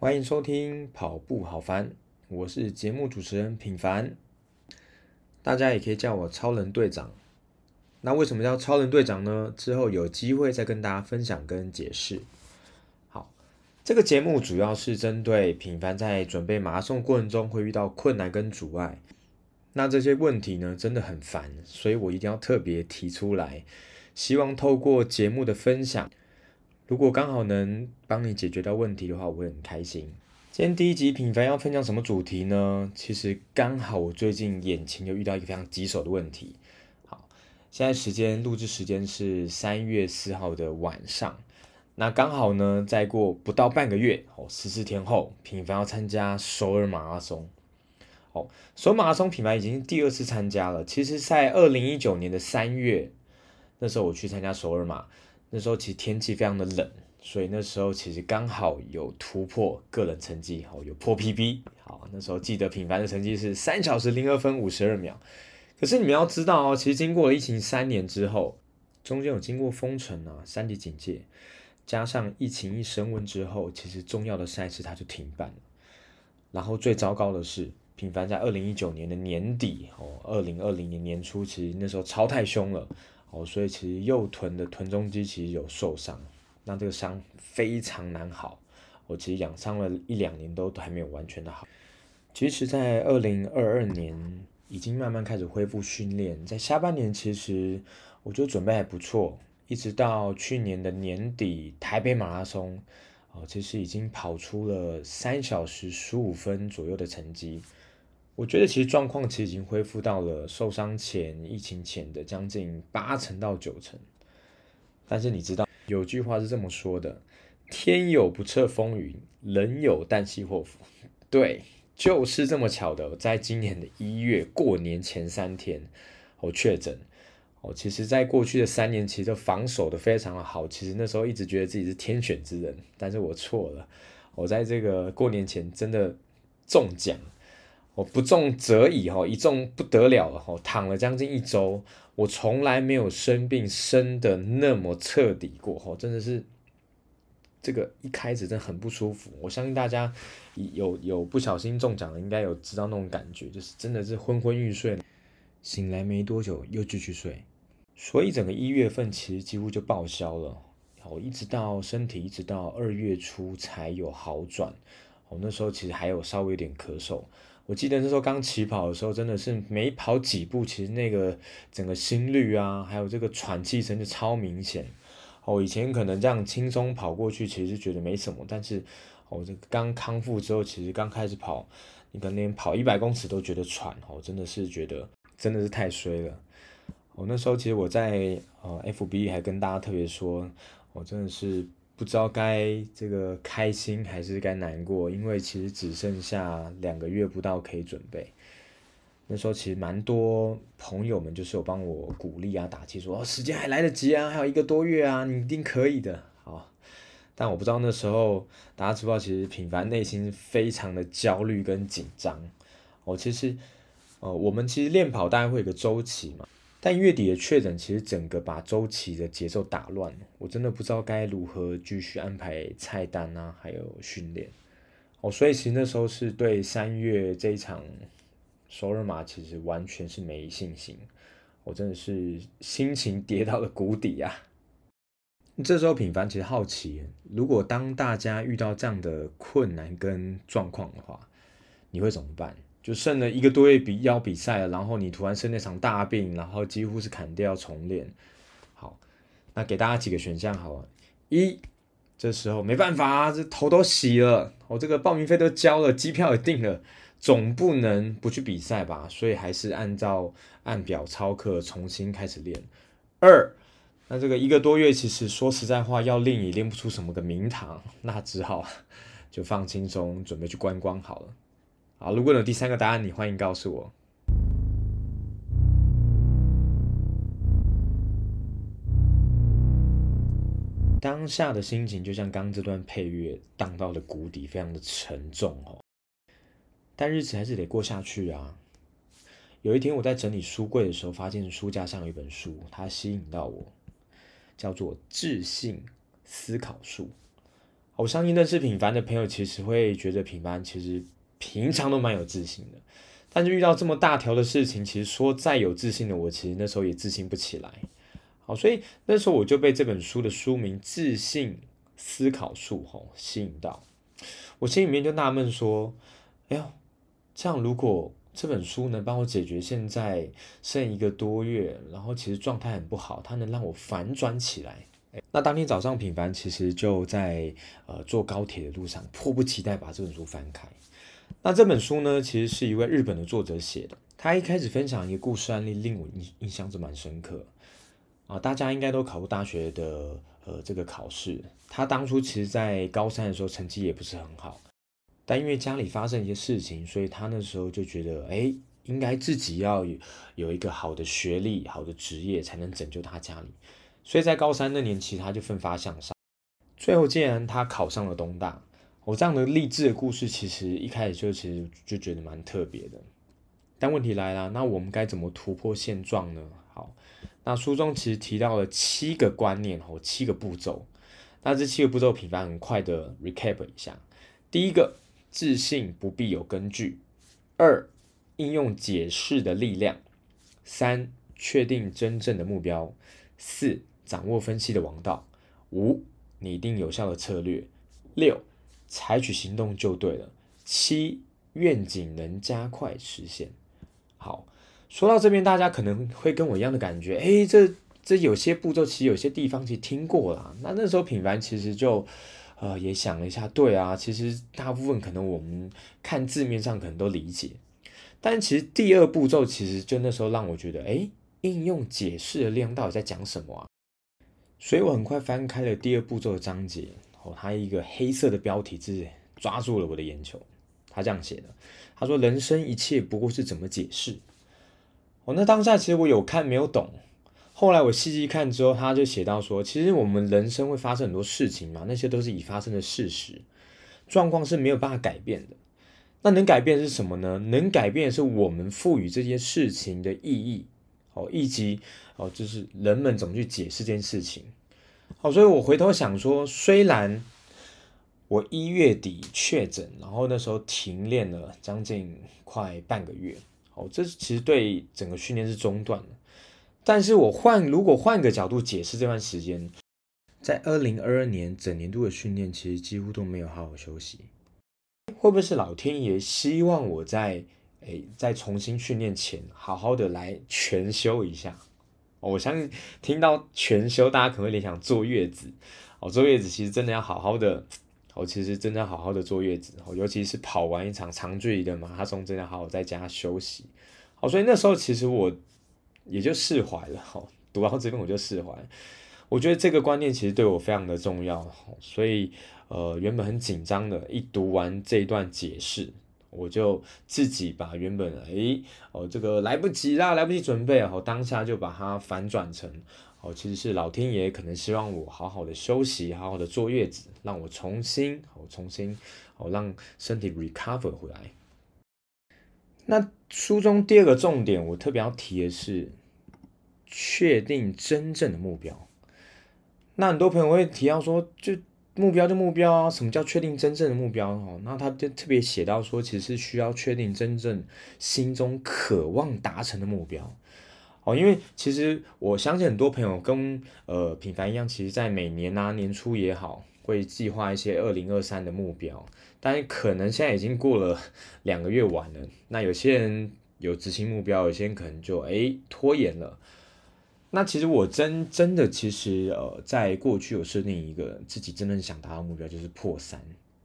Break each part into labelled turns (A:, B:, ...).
A: 欢迎收听跑步好烦，我是节目主持人品凡，大家也可以叫我超人队长。那为什么叫超人队长呢？之后有机会再跟大家分享跟解释。好，这个节目主要是针对品凡在准备马拉松过程中会遇到困难跟阻碍，那这些问题呢真的很烦，所以我一定要特别提出来，希望透过节目的分享。如果刚好能帮你解决到问题的话，我会很开心。今天第一集品凡要分享什么主题呢？其实刚好我最近眼前就遇到一个非常棘手的问题。好，现在时间录制时间是三月四号的晚上，那刚好呢，再过不到半个月哦，十四天后，品凡要参加首尔马拉松。哦，首尔马拉松品牌已经第二次参加了。其实，在二零一九年的三月，那时候我去参加首尔马。那时候其实天气非常的冷，所以那时候其实刚好有突破个人成绩，好有破 PB。好，那时候记得品牌的成绩是三小时零二分五十二秒。可是你们要知道哦，其实经过了疫情三年之后，中间有经过封城啊、三级警戒，加上疫情一升温之后，其实重要的赛事它就停办了。然后最糟糕的是，品凡在二零一九年的年底哦，二零二零年年初，其实那时候超太凶了。哦，所以其实右臀的臀中肌其实有受伤，那这个伤非常难好。我其实养伤了一两年都还没有完全的好。其实，在二零二二年已经慢慢开始恢复训练，在下半年其实我觉得准备还不错，一直到去年的年底台北马拉松，哦，其实已经跑出了三小时十五分左右的成绩。我觉得其实状况其实已经恢复到了受伤前、疫情前的将近八成到九成。但是你知道有句话是这么说的：“天有不测风云，人有旦夕祸福。”对，就是这么巧的，在今年的一月过年前三天，我确诊。哦，其实，在过去的三年，其实防守的非常好。其实那时候一直觉得自己是天选之人，但是我错了。我在这个过年前真的中奖。我不中则已哈，一中不得了了哈，躺了将近一周，我从来没有生病生的那么彻底过哈，真的是这个一开始真的很不舒服。我相信大家有有不小心中奖的，应该有知道那种感觉，就是真的是昏昏欲睡，醒来没多久又继续睡，所以整个一月份其实几乎就报销了，我一直到身体一直到二月初才有好转，我那时候其实还有稍微有点咳嗽。我记得那时候刚起跑的时候，真的是没跑几步，其实那个整个心率啊，还有这个喘气声就超明显。哦，以前可能这样轻松跑过去，其实觉得没什么，但是哦，这刚康复之后，其实刚开始跑，你可能连跑一百公尺都觉得喘，哦，真的是觉得真的是太衰了。我那时候其实我在呃 FB 还跟大家特别说，我真的是。不知道该这个开心还是该难过，因为其实只剩下两个月不到可以准备。那时候其实蛮多朋友们就是有帮我鼓励啊、打气，说哦时间还来得及啊，还有一个多月啊，你一定可以的。好，但我不知道那时候大家知不知道，其实品凡内心非常的焦虑跟紧张。哦，其实呃我们其实练跑大概会有个周期嘛。但月底的确诊，其实整个把周期的节奏打乱。我真的不知道该如何继续安排菜单啊，还有训练。哦，所以其实那时候是对三月这一场首尔马，其实完全是没信心。我真的是心情跌到了谷底啊。这时候品凡其实好奇，如果当大家遇到这样的困难跟状况的话，你会怎么办？就剩了一个多月比要比赛了，然后你突然生那场大病，然后几乎是砍掉重练。好，那给大家几个选项好了。一，这时候没办法，这头都洗了，我这个报名费都交了，机票也订了，总不能不去比赛吧？所以还是按照按表操课，重新开始练。二，那这个一个多月其实说实在话要练也练不出什么个名堂，那只好 就放轻松，准备去观光好了。好，如果有第三个答案，你欢迎告诉我。当下的心情就像刚这段配乐荡到了谷底，非常的沉重哦。但日子还是得过下去啊。有一天我在整理书柜的时候，发现书架上有一本书，它吸引到我，叫做《自信思考术》。我相信认识品凡的朋友，其实会觉得品凡其实平常都蛮有自信的，但是遇到这么大条的事情，其实说再有自信的我，其实那时候也自信不起来。好，所以那时候我就被这本书的书名《自信思考术》吼吸引到，我心里面就纳闷说：“哎呦，这样如果这本书能帮我解决现在剩一个多月，然后其实状态很不好，它能让我反转起来。”那当天早上，品凡其实就在呃坐高铁的路上，迫不及待把这本书翻开。那这本书呢，其实是一位日本的作者写的。他一开始分享一个故事案例，令我印印象是蛮深刻啊。大家应该都考过大学的呃这个考试。他当初其实，在高三的时候成绩也不是很好，但因为家里发生一些事情，所以他那时候就觉得，哎，应该自己要有有一个好的学历、好的职业，才能拯救他家里。所以在高三那年期，他就奋发向上，最后竟然他考上了东大。我这样的励志的故事，其实一开始就其实就觉得蛮特别的。但问题来了，那我们该怎么突破现状呢？好，那书中其实提到了七个观念和七个步骤。那这七个步骤，品凡很快的 recap 一下。第一个，自信不必有根据；二，应用解释的力量；三，确定真正的目标；四。掌握分析的王道，五拟定有效的策略，六采取行动就对了，七愿景能加快实现。好，说到这边，大家可能会跟我一样的感觉，诶，这这有些步骤其实有些地方其实听过啦。那那时候品凡其实就呃也想了一下，对啊，其实大部分可能我们看字面上可能都理解，但其实第二步骤其实就那时候让我觉得，诶，应用解释的量到底在讲什么啊？所以我很快翻开了第二步骤的章节，哦，它一个黑色的标题字抓住了我的眼球。他这样写的，他说：“人生一切不过是怎么解释。”哦，那当下其实我有看没有懂，后来我细细看之后，他就写到说：“其实我们人生会发生很多事情嘛，那些都是已发生的事实，状况是没有办法改变的。那能改变是什么呢？能改变是我们赋予这件事情的意义。”哦，以及哦，就是人们怎么去解释这件事情。好，所以我回头想说，虽然我一月底确诊，然后那时候停练了将近快半个月，哦，这其实对整个训练是中断了。但是我换如果换个角度解释这段时间，在二零二二年整年度的训练，其实几乎都没有好好休息。会不会是老天爷希望我在？诶，在重新训练前，好好的来全休一下。我相信听到全休，大家可能会联想坐月子。哦，坐月子其实真的要好好的，哦，其实真的要好好的坐月子。哦，尤其是跑完一场长距离的马拉松，真的好好在家休息。哦，所以那时候其实我也就释怀了。哦，读到这边我就释怀。我觉得这个观念其实对我非常的重要。所以，呃，原本很紧张的，一读完这一段解释。我就自己把原本诶哦这个来不及啦，来不及准备哦，当下就把它反转成哦，其实是老天爷可能希望我好好的休息，好好的坐月子，让我重新哦重新哦让身体 recover 回来。那书中第二个重点，我特别要提的是确定真正的目标。那很多朋友会提到说，就。目标就目标啊，什么叫确定真正的目标？哦，那他就特别写到说，其实是需要确定真正心中渴望达成的目标。哦，因为其实我相信很多朋友跟呃品凡一样，其实在每年啊年初也好，会计划一些二零二三的目标，但可能现在已经过了两个月晚了。那有些人有执行目标，有些人可能就哎拖延了。那其实我真真的其实呃，在过去有设定一个自己真正想达到目标，就是破三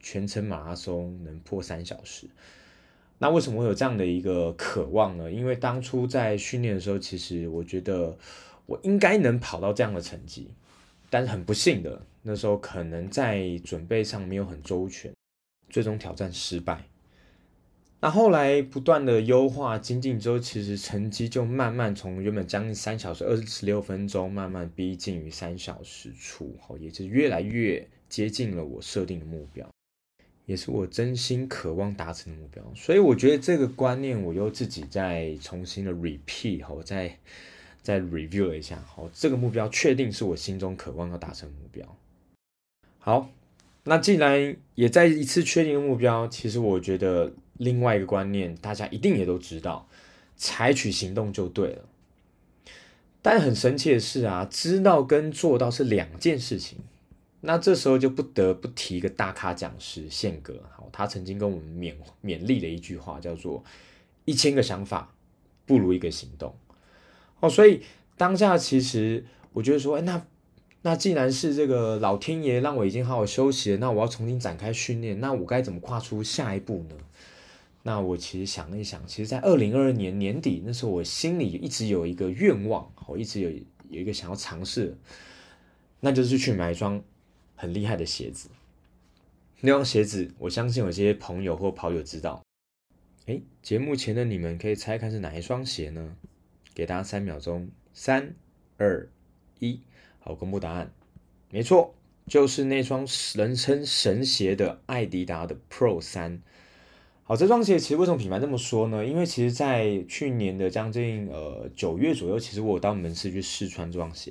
A: 全程马拉松能破三小时。那为什么会有这样的一个渴望呢？因为当初在训练的时候，其实我觉得我应该能跑到这样的成绩，但是很不幸的，那时候可能在准备上没有很周全，最终挑战失败。那后来不断的优化精进之后，其实成绩就慢慢从原本将近三小时二十六分钟，慢慢逼近于三小时出，后也是越来越接近了我设定的目标，也是我真心渴望达成的目标。所以我觉得这个观念，我又自己再重新的 repeat，好，再再 review 了一下，好，这个目标确定是我心中渴望要达成的目标。好，那既然也再一次确定的目标，其实我觉得另外一个观念，大家一定也都知道，采取行动就对了。但很神奇的是啊，知道跟做到是两件事情。那这时候就不得不提一个大咖讲师宪哥，好，他曾经跟我们勉勉励的一句话叫做“一千个想法不如一个行动”。哦，所以当下其实我觉得说，哎，那。那既然是这个老天爷让我已经好好休息了，那我要重新展开训练，那我该怎么跨出下一步呢？那我其实想了一想，其实，在二零二二年年底那时候，我心里一直有一个愿望，我一直有有一个想要尝试，那就是去买一双很厉害的鞋子。那双鞋子，我相信有些朋友或跑友知道。哎，节目前的你们可以猜看是哪一双鞋呢？给大家三秒钟，三、二、一。好，公布答案，没错，就是那双人称神鞋的艾迪达的 Pro 三。好，这双鞋其实为什么品牌这么说呢？因为其实，在去年的将近呃九月左右，其实我到门市去试穿这双鞋，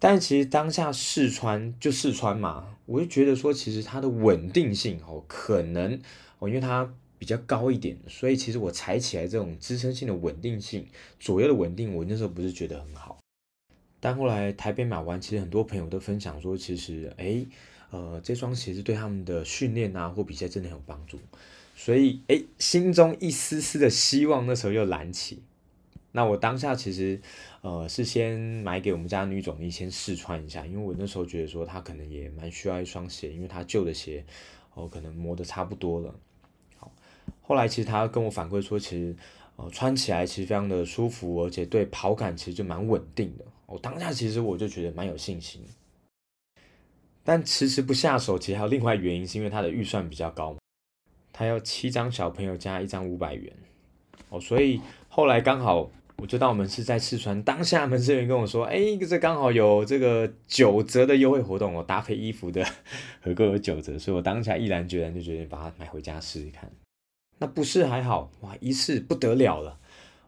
A: 但其实当下试穿就试穿嘛，我就觉得说，其实它的稳定性哦，可能哦，因为它比较高一点，所以其实我踩起来这种支撑性的稳定性，左右的稳定，我那时候不是觉得很好。但后来台北买完，其实很多朋友都分享说，其实哎，呃，这双鞋子对他们的训练啊或比赛真的很有帮助，所以哎，心中一丝丝的希望那时候又燃起。那我当下其实呃是先买给我们家女总医先试穿一下，因为我那时候觉得说她可能也蛮需要一双鞋，因为她旧的鞋哦可能磨得差不多了。好，后来其实她跟我反馈说，其实呃穿起来其实非常的舒服，而且对跑感其实就蛮稳定的。我当下其实我就觉得蛮有信心，但迟迟不下手，其实还有另外原因，是因为他的预算比较高，他要七张小朋友加一张五百元，哦，所以后来刚好我就到门市在试穿，当下门市人跟我说，哎，这刚好有这个九折的优惠活动哦，搭配衣服的合购有九折，所以我当下毅然决然就决定把它买回家试试看。那不试还好，哇，一试不得了了。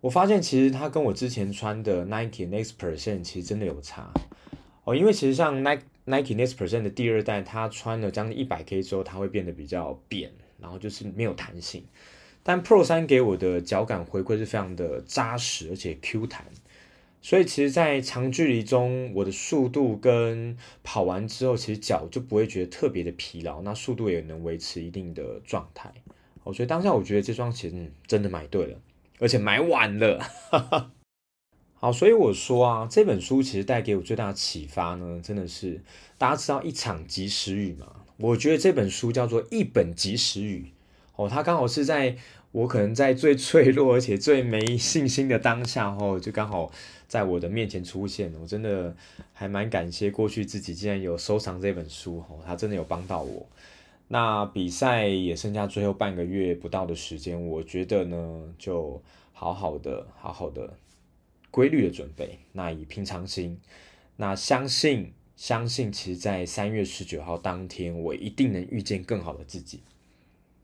A: 我发现其实它跟我之前穿的 Nike Next Percent 其实真的有差哦，因为其实像 Nike Nike Next Percent 的第二代，它穿了将近一百 K 之后，它会变得比较扁，然后就是没有弹性。但 Pro 三给我的脚感回馈是非常的扎实，而且 Q 弹，所以其实，在长距离中，我的速度跟跑完之后，其实脚就不会觉得特别的疲劳，那速度也能维持一定的状态。哦，所以当下我觉得这双鞋子真的买对了。而且买晚了，好，所以我说啊，这本书其实带给我最大的启发呢，真的是大家知道一场及时雨嘛？我觉得这本书叫做一本及时雨哦，它刚好是在我可能在最脆弱而且最没信心的当下哦，就刚好在我的面前出现。我真的还蛮感谢过去自己竟然有收藏这本书哦，它真的有帮到我。那比赛也剩下最后半个月不到的时间，我觉得呢，就好好的、好好的、规律的准备。那以平常心，那相信、相信，其实，在三月十九号当天，我一定能遇见更好的自己。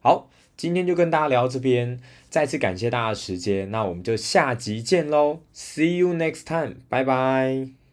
A: 好，今天就跟大家聊到这边，再次感谢大家的时间，那我们就下集见喽，See you next time，拜拜。